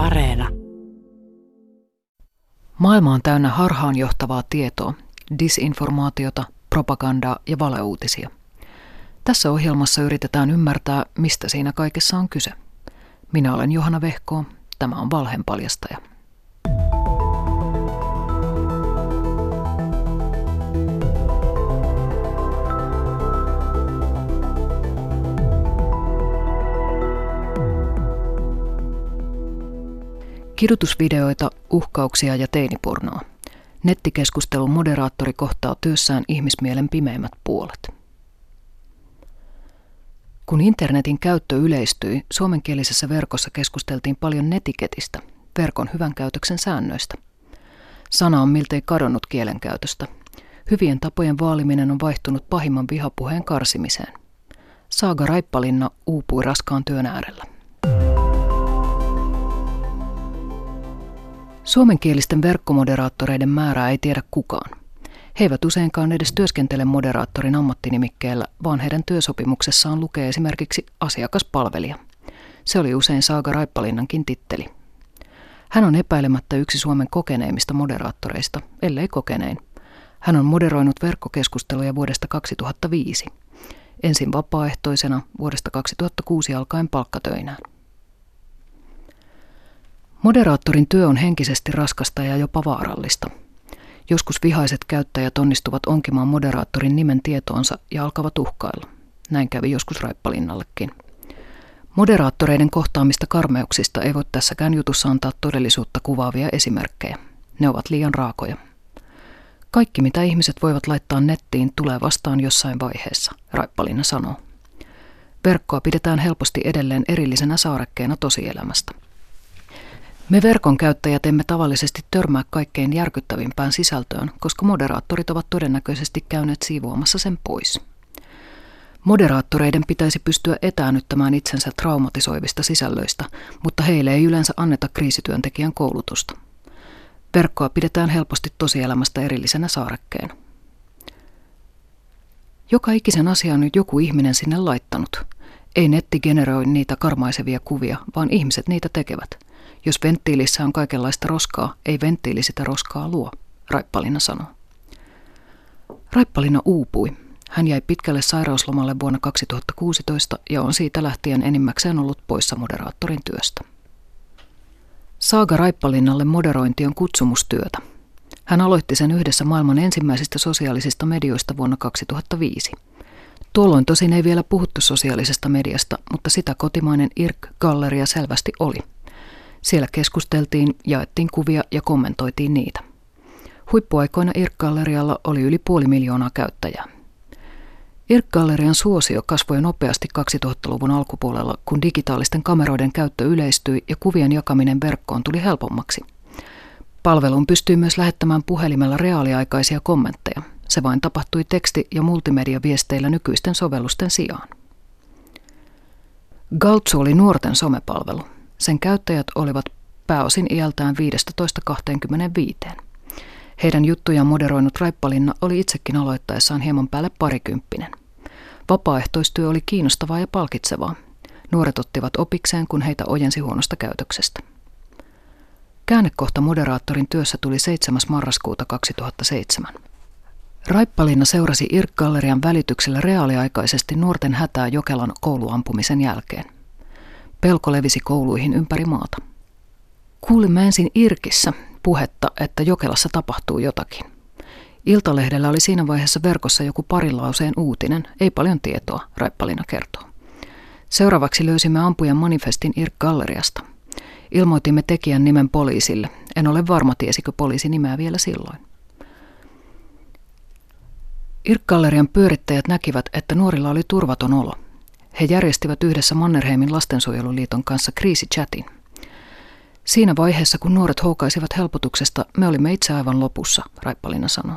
Areena. Maailma on täynnä harhaanjohtavaa tietoa, disinformaatiota, propagandaa ja valeuutisia. Tässä ohjelmassa yritetään ymmärtää, mistä siinä kaikessa on kyse. Minä olen Johanna Vehko, tämä on Valheen paljastaja. Kidutusvideoita, uhkauksia ja teinipornoa. Nettikeskustelun moderaattori kohtaa työssään ihmismielen pimeimmät puolet. Kun internetin käyttö yleistyi, suomenkielisessä verkossa keskusteltiin paljon netiketistä, verkon hyvän käytöksen säännöistä. Sana on miltei kadonnut kielenkäytöstä. Hyvien tapojen vaaliminen on vaihtunut pahimman vihapuheen karsimiseen. Saaga Raippalinna uupui raskaan työn äärellä. Suomenkielisten verkkomoderaattoreiden määrää ei tiedä kukaan. He eivät useinkaan edes työskentele moderaattorin ammattinimikkeellä, vaan heidän työsopimuksessaan lukee esimerkiksi asiakaspalvelija. Se oli usein Saaga Raippalinnankin titteli. Hän on epäilemättä yksi Suomen kokeneimmista moderaattoreista, ellei kokenein. Hän on moderoinut verkkokeskusteluja vuodesta 2005. Ensin vapaaehtoisena vuodesta 2006 alkaen palkkatöinään. Moderaattorin työ on henkisesti raskasta ja jopa vaarallista. Joskus vihaiset käyttäjät onnistuvat onkimaan moderaattorin nimen tietoonsa ja alkavat uhkailla. Näin kävi joskus Raippalinnallekin. Moderaattoreiden kohtaamista karmeuksista ei voi tässäkään jutussa antaa todellisuutta kuvaavia esimerkkejä. Ne ovat liian raakoja. Kaikki, mitä ihmiset voivat laittaa nettiin, tulee vastaan jossain vaiheessa, Raippalinna sanoo. Verkkoa pidetään helposti edelleen erillisenä saarekkeena tosielämästä. Me verkon käyttäjät emme tavallisesti törmää kaikkein järkyttävimpään sisältöön, koska moderaattorit ovat todennäköisesti käyneet siivoamassa sen pois. Moderaattoreiden pitäisi pystyä etäännyttämään itsensä traumatisoivista sisällöistä, mutta heille ei yleensä anneta kriisityöntekijän koulutusta. Verkkoa pidetään helposti tosielämästä erillisenä saarekkeena. Joka ikisen asian nyt joku ihminen sinne laittanut. Ei netti generoi niitä karmaisevia kuvia, vaan ihmiset niitä tekevät – jos venttiilissä on kaikenlaista roskaa, ei venttiili sitä roskaa luo, Raippalina sanoo. Raippalina uupui. Hän jäi pitkälle sairauslomalle vuonna 2016 ja on siitä lähtien enimmäkseen ollut poissa moderaattorin työstä. Saaga Raippalinnalle moderointi on kutsumustyötä. Hän aloitti sen yhdessä maailman ensimmäisistä sosiaalisista medioista vuonna 2005. Tuolloin tosin ei vielä puhuttu sosiaalisesta mediasta, mutta sitä kotimainen IRK-galleria selvästi oli – siellä keskusteltiin, jaettiin kuvia ja kommentoitiin niitä. Huippuaikoina IRK-gallerialla oli yli puoli miljoonaa käyttäjää. IRK-gallerian suosio kasvoi nopeasti 2000-luvun alkupuolella, kun digitaalisten kameroiden käyttö yleistyi ja kuvien jakaminen verkkoon tuli helpommaksi. Palveluun pystyi myös lähettämään puhelimella reaaliaikaisia kommentteja. Se vain tapahtui teksti- ja multimediaviesteillä nykyisten sovellusten sijaan. Galtsu oli nuorten somepalvelu. Sen käyttäjät olivat pääosin iältään 15-25. Heidän juttujaan moderoinut Raippalinna oli itsekin aloittaessaan hieman päälle parikymppinen. Vapaaehtoistyö oli kiinnostavaa ja palkitsevaa. Nuoret ottivat opikseen, kun heitä ojensi huonosta käytöksestä. Käännekohta moderaattorin työssä tuli 7. marraskuuta 2007. Raippalinna seurasi IRK-gallerian välityksellä reaaliaikaisesti nuorten hätää Jokelan kouluampumisen jälkeen. Pelko levisi kouluihin ympäri maata. Kuulimme ensin Irkissä puhetta, että Jokelassa tapahtuu jotakin. Iltalehdellä oli siinä vaiheessa verkossa joku parilauseen uutinen, ei paljon tietoa, Raippalina kertoo. Seuraavaksi löysimme ampujan manifestin Irk-galleriasta. Ilmoitimme tekijän nimen poliisille. En ole varma, tiesikö poliisi nimeä vielä silloin. Irk-gallerian pyörittäjät näkivät, että nuorilla oli turvaton olo – he järjestivät yhdessä Mannerheimin lastensuojeluliiton kanssa kriisichatin. Siinä vaiheessa, kun nuoret houkaisivat helpotuksesta, me olimme itse aivan lopussa, Raippalina sanoo.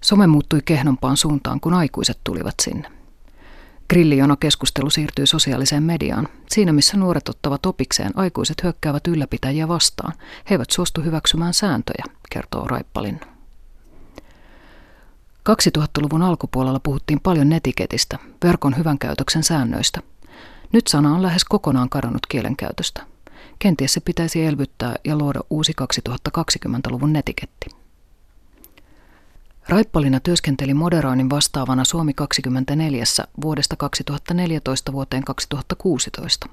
Some muuttui kehnompaan suuntaan, kun aikuiset tulivat sinne. Grillijona keskustelu siirtyi sosiaaliseen mediaan. Siinä missä nuoret ottavat opikseen, aikuiset hyökkäävät ylläpitäjiä vastaan. He eivät suostu hyväksymään sääntöjä, kertoo Raippalina. 2000-luvun alkupuolella puhuttiin paljon netiketistä, verkon hyvän käytöksen säännöistä. Nyt sana on lähes kokonaan kadonnut kielenkäytöstä. Kenties se pitäisi elvyttää ja luoda uusi 2020-luvun netiketti. Raippalina työskenteli moderoinnin vastaavana Suomi 24 vuodesta 2014 vuoteen 2016.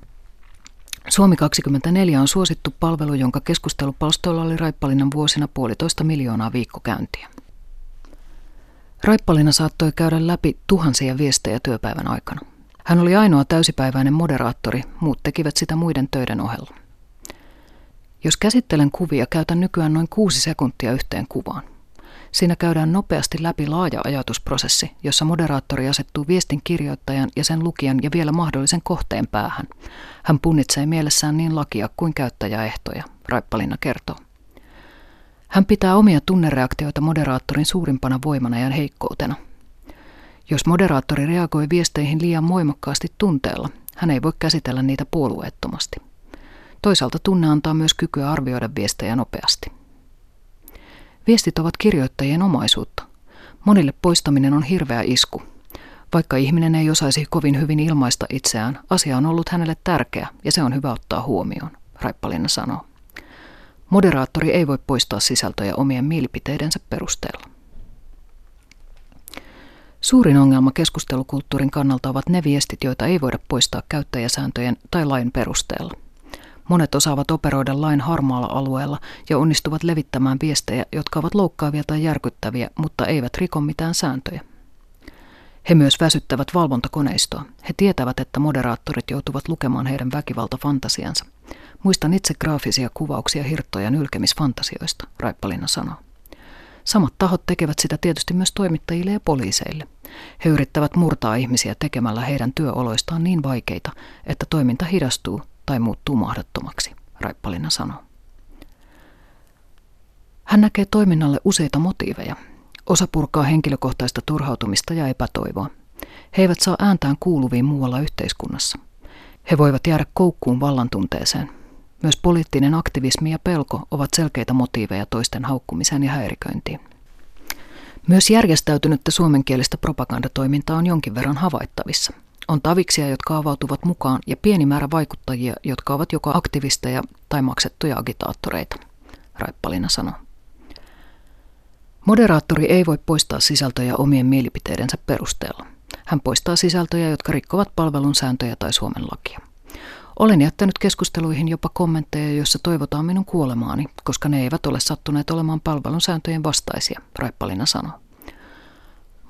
Suomi 24 on suosittu palvelu, jonka keskustelupalstoilla oli Raippalinan vuosina puolitoista miljoonaa viikkokäyntiä. Raippalina saattoi käydä läpi tuhansia viestejä työpäivän aikana. Hän oli ainoa täysipäiväinen moderaattori, muut tekivät sitä muiden töiden ohella. Jos käsittelen kuvia, käytän nykyään noin kuusi sekuntia yhteen kuvaan. Siinä käydään nopeasti läpi laaja ajatusprosessi, jossa moderaattori asettuu viestin kirjoittajan ja sen lukijan ja vielä mahdollisen kohteen päähän. Hän punnitsee mielessään niin lakia kuin käyttäjäehtoja, Raippalina kertoo. Hän pitää omia tunnereaktioita moderaattorin suurimpana voimana ja heikkoutena. Jos moderaattori reagoi viesteihin liian voimakkaasti tunteella, hän ei voi käsitellä niitä puolueettomasti. Toisaalta tunne antaa myös kykyä arvioida viestejä nopeasti. Viestit ovat kirjoittajien omaisuutta. Monille poistaminen on hirveä isku. Vaikka ihminen ei osaisi kovin hyvin ilmaista itseään, asia on ollut hänelle tärkeä ja se on hyvä ottaa huomioon, Raippalina sanoo. Moderaattori ei voi poistaa sisältöjä omien mielipiteidensä perusteella. Suurin ongelma keskustelukulttuurin kannalta ovat ne viestit, joita ei voida poistaa käyttäjäsääntöjen tai lain perusteella. Monet osaavat operoida lain harmaalla alueella ja onnistuvat levittämään viestejä, jotka ovat loukkaavia tai järkyttäviä, mutta eivät riko mitään sääntöjä. He myös väsyttävät valvontakoneistoa. He tietävät, että moderaattorit joutuvat lukemaan heidän väkivaltafantasiansa. Muistan itse graafisia kuvauksia hirttoja nylkemisfantasioista, Raippalina sanoo. Samat tahot tekevät sitä tietysti myös toimittajille ja poliiseille. He yrittävät murtaa ihmisiä tekemällä heidän työoloistaan niin vaikeita, että toiminta hidastuu tai muuttuu mahdottomaksi, Raippalina sanoo. Hän näkee toiminnalle useita motiiveja. Osa purkaa henkilökohtaista turhautumista ja epätoivoa. He eivät saa ääntään kuuluviin muualla yhteiskunnassa. He voivat jäädä koukkuun vallantunteeseen. Myös poliittinen aktivismi ja pelko ovat selkeitä motiiveja toisten haukkumiseen ja häiriköintiin. Myös järjestäytynyttä suomenkielistä propagandatoimintaa on jonkin verran havaittavissa. On taviksia, jotka avautuvat mukaan, ja pieni määrä vaikuttajia, jotka ovat joko aktivisteja tai maksettuja agitaattoreita, Raippalina sanoo. Moderaattori ei voi poistaa sisältöjä omien mielipiteidensä perusteella. Hän poistaa sisältöjä, jotka rikkovat palvelun sääntöjä tai Suomen lakia. Olen jättänyt keskusteluihin jopa kommentteja, joissa toivotaan minun kuolemaani, koska ne eivät ole sattuneet olemaan palvelun sääntöjen vastaisia, Raippalina sanoo.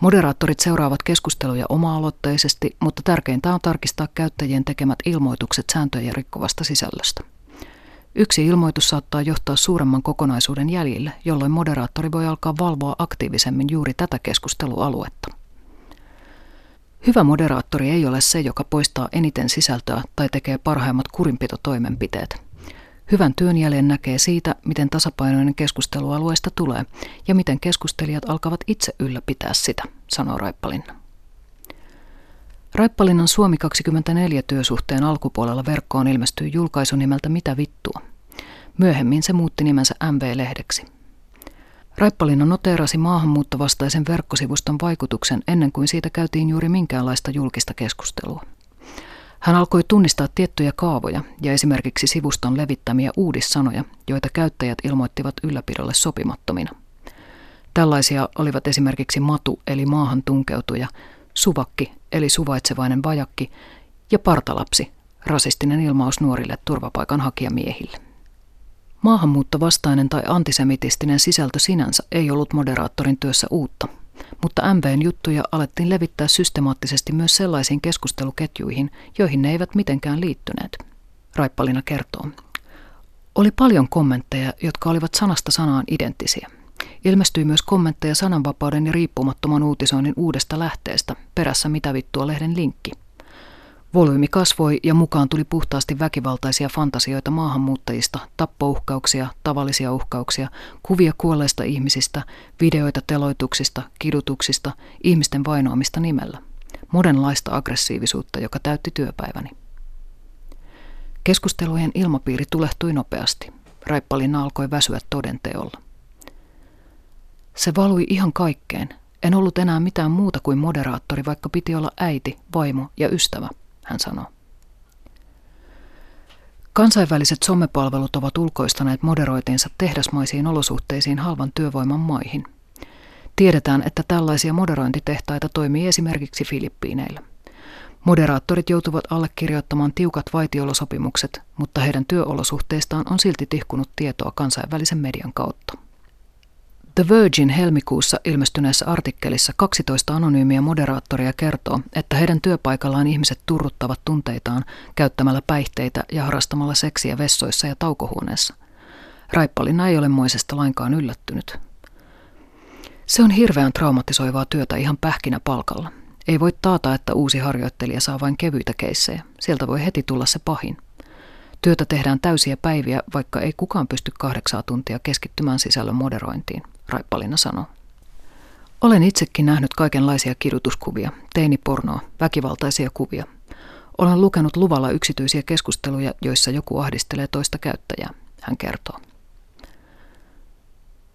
Moderaattorit seuraavat keskusteluja oma-aloitteisesti, mutta tärkeintä on tarkistaa käyttäjien tekemät ilmoitukset sääntöjä rikkovasta sisällöstä. Yksi ilmoitus saattaa johtaa suuremman kokonaisuuden jäljille, jolloin moderaattori voi alkaa valvoa aktiivisemmin juuri tätä keskustelualuetta. Hyvä moderaattori ei ole se, joka poistaa eniten sisältöä tai tekee parhaimmat kurinpitotoimenpiteet. Hyvän työn jäljen näkee siitä, miten tasapainoinen keskustelualueesta tulee ja miten keskustelijat alkavat itse ylläpitää sitä, sanoo Raippalinna. Raippalinnan Suomi 24 työsuhteen alkupuolella verkkoon ilmestyi julkaisu nimeltä Mitä vittua. Myöhemmin se muutti nimensä MV-lehdeksi. Raippalinna noteerasi maahanmuuttovastaisen verkkosivuston vaikutuksen ennen kuin siitä käytiin juuri minkäänlaista julkista keskustelua. Hän alkoi tunnistaa tiettyjä kaavoja ja esimerkiksi sivuston levittämiä uudissanoja, joita käyttäjät ilmoittivat ylläpidolle sopimattomina. Tällaisia olivat esimerkiksi matu eli maahan tunkeutuja, suvakki eli suvaitsevainen vajakki ja partalapsi, rasistinen ilmaus nuorille turvapaikanhakijamiehille. Maahanmuuttovastainen tai antisemitistinen sisältö sinänsä ei ollut moderaattorin työssä uutta – mutta MVn juttuja alettiin levittää systemaattisesti myös sellaisiin keskusteluketjuihin, joihin ne eivät mitenkään liittyneet. Raippalina kertoo. Oli paljon kommentteja, jotka olivat sanasta sanaan identtisiä. Ilmestyi myös kommentteja sananvapauden ja riippumattoman uutisoinnin uudesta lähteestä, perässä mitä vittua lehden linkki – Volyymi kasvoi ja mukaan tuli puhtaasti väkivaltaisia fantasioita maahanmuuttajista, tappouhkauksia, tavallisia uhkauksia, kuvia kuolleista ihmisistä, videoita teloituksista, kidutuksista, ihmisten vainoamista nimellä. Monenlaista aggressiivisuutta, joka täytti työpäiväni. Keskustelujen ilmapiiri tulehtui nopeasti. Raippalina alkoi väsyä todenteolla. Se valui ihan kaikkeen. En ollut enää mitään muuta kuin moderaattori, vaikka piti olla äiti, vaimo ja ystävä – hän sanoi. Kansainväliset somepalvelut ovat ulkoistaneet moderoitinsa tehdasmaisiin olosuhteisiin halvan työvoiman maihin. Tiedetään, että tällaisia moderointitehtaita toimii esimerkiksi Filippiineillä. Moderaattorit joutuvat allekirjoittamaan tiukat vaitiolosopimukset, mutta heidän työolosuhteistaan on silti tihkunut tietoa kansainvälisen median kautta. The Virgin helmikuussa ilmestyneessä artikkelissa 12 anonyymiä moderaattoria kertoo, että heidän työpaikallaan ihmiset turruttavat tunteitaan käyttämällä päihteitä ja harrastamalla seksiä vessoissa ja taukohuoneessa. Raippalina ei ole moisesta lainkaan yllättynyt. Se on hirveän traumatisoivaa työtä ihan pähkinä palkalla. Ei voi taata, että uusi harjoittelija saa vain kevyitä keissejä. Sieltä voi heti tulla se pahin. Työtä tehdään täysiä päiviä, vaikka ei kukaan pysty kahdeksaa tuntia keskittymään sisällön moderointiin, Raippalina sanoo. Olen itsekin nähnyt kaikenlaisia kidutuskuvia, teinipornoa, väkivaltaisia kuvia. Olen lukenut luvalla yksityisiä keskusteluja, joissa joku ahdistelee toista käyttäjää, hän kertoo.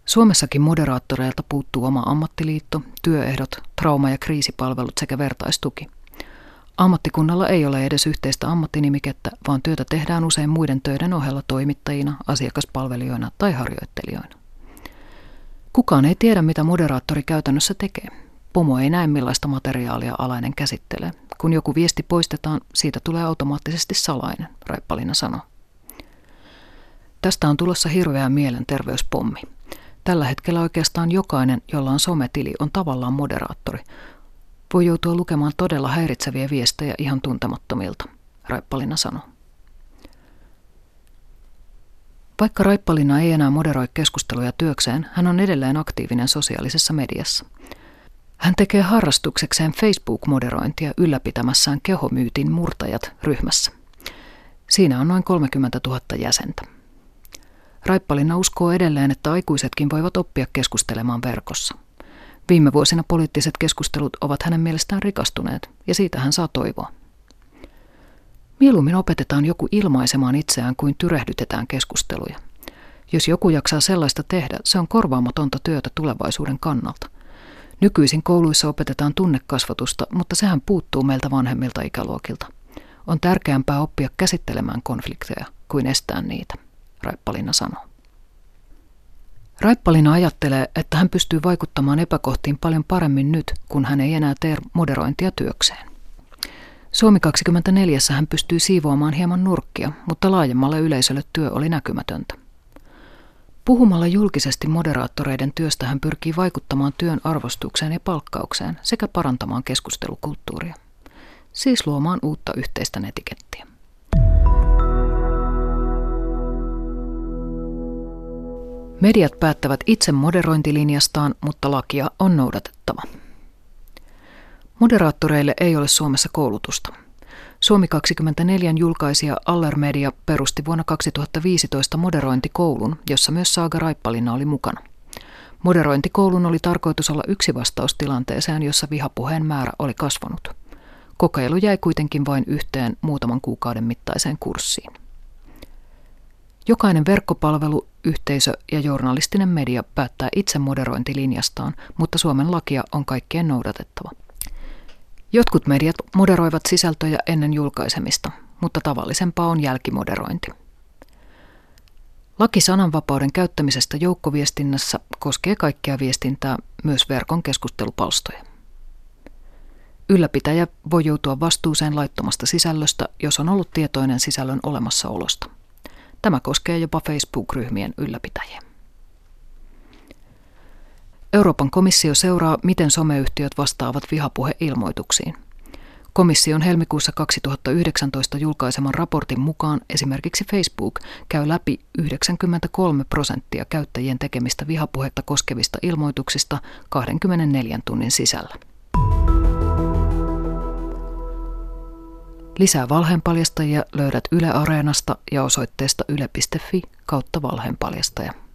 Suomessakin moderaattoreilta puuttuu oma ammattiliitto, työehdot, trauma- ja kriisipalvelut sekä vertaistuki. Ammattikunnalla ei ole edes yhteistä ammattinimikettä, vaan työtä tehdään usein muiden töiden ohella toimittajina, asiakaspalvelijoina tai harjoittelijoina. Kukaan ei tiedä, mitä moderaattori käytännössä tekee. Pomo ei näe, millaista materiaalia alainen käsittelee. Kun joku viesti poistetaan, siitä tulee automaattisesti salainen, Raippalina sanoi. Tästä on tulossa hirveä mielenterveyspommi. Tällä hetkellä oikeastaan jokainen, jolla on sometili, on tavallaan moderaattori. Voi joutua lukemaan todella häiritseviä viestejä ihan tuntemattomilta, Raippalina sanoi. Vaikka Raippalina ei enää moderoi keskusteluja työkseen, hän on edelleen aktiivinen sosiaalisessa mediassa. Hän tekee harrastuksekseen Facebook-moderointia ylläpitämässään kehomyytin murtajat ryhmässä. Siinä on noin 30 000 jäsentä. Raippalina uskoo edelleen, että aikuisetkin voivat oppia keskustelemaan verkossa. Viime vuosina poliittiset keskustelut ovat hänen mielestään rikastuneet, ja siitä hän saa toivoa. Mieluummin opetetaan joku ilmaisemaan itseään kuin tyrehdytetään keskusteluja. Jos joku jaksaa sellaista tehdä, se on korvaamatonta työtä tulevaisuuden kannalta. Nykyisin kouluissa opetetaan tunnekasvatusta, mutta sehän puuttuu meiltä vanhemmilta ikäluokilta. On tärkeämpää oppia käsittelemään konflikteja kuin estää niitä. Raippalina sanoo. Raippalina ajattelee, että hän pystyy vaikuttamaan epäkohtiin paljon paremmin nyt, kun hän ei enää tee moderointia työkseen. Suomi 24 hän pystyy siivoamaan hieman nurkkia, mutta laajemmalle yleisölle työ oli näkymätöntä. Puhumalla julkisesti moderaattoreiden työstä hän pyrkii vaikuttamaan työn arvostukseen ja palkkaukseen sekä parantamaan keskustelukulttuuria. Siis luomaan uutta yhteistä etikettiä. Mediat päättävät itse moderointilinjastaan, mutta lakia on noudatettava. Moderaattoreille ei ole Suomessa koulutusta. Suomi 24 julkaisija Allermedia perusti vuonna 2015 moderointikoulun, jossa myös Saaga Raippalina oli mukana. Moderointikoulun oli tarkoitus olla yksi vastaus tilanteeseen, jossa vihapuheen määrä oli kasvanut. Kokeilu jäi kuitenkin vain yhteen muutaman kuukauden mittaiseen kurssiin. Jokainen verkkopalvelu, yhteisö ja journalistinen media päättää itse moderointilinjastaan, mutta Suomen lakia on kaikkien noudatettava. Jotkut mediat moderoivat sisältöjä ennen julkaisemista, mutta tavallisempaa on jälkimoderointi. Laki sananvapauden käyttämisestä joukkoviestinnässä koskee kaikkea viestintää, myös verkon keskustelupalstoja. Ylläpitäjä voi joutua vastuuseen laittomasta sisällöstä, jos on ollut tietoinen sisällön olemassaolosta. Tämä koskee jopa Facebook-ryhmien ylläpitäjiä. Euroopan komissio seuraa, miten someyhtiöt vastaavat vihapuheilmoituksiin. Komission helmikuussa 2019 julkaiseman raportin mukaan esimerkiksi Facebook käy läpi 93 prosenttia käyttäjien tekemistä vihapuhetta koskevista ilmoituksista 24 tunnin sisällä. Lisää valheenpaljastajia löydät Yle Areenasta ja osoitteesta yle.fi kautta valheenpaljastaja.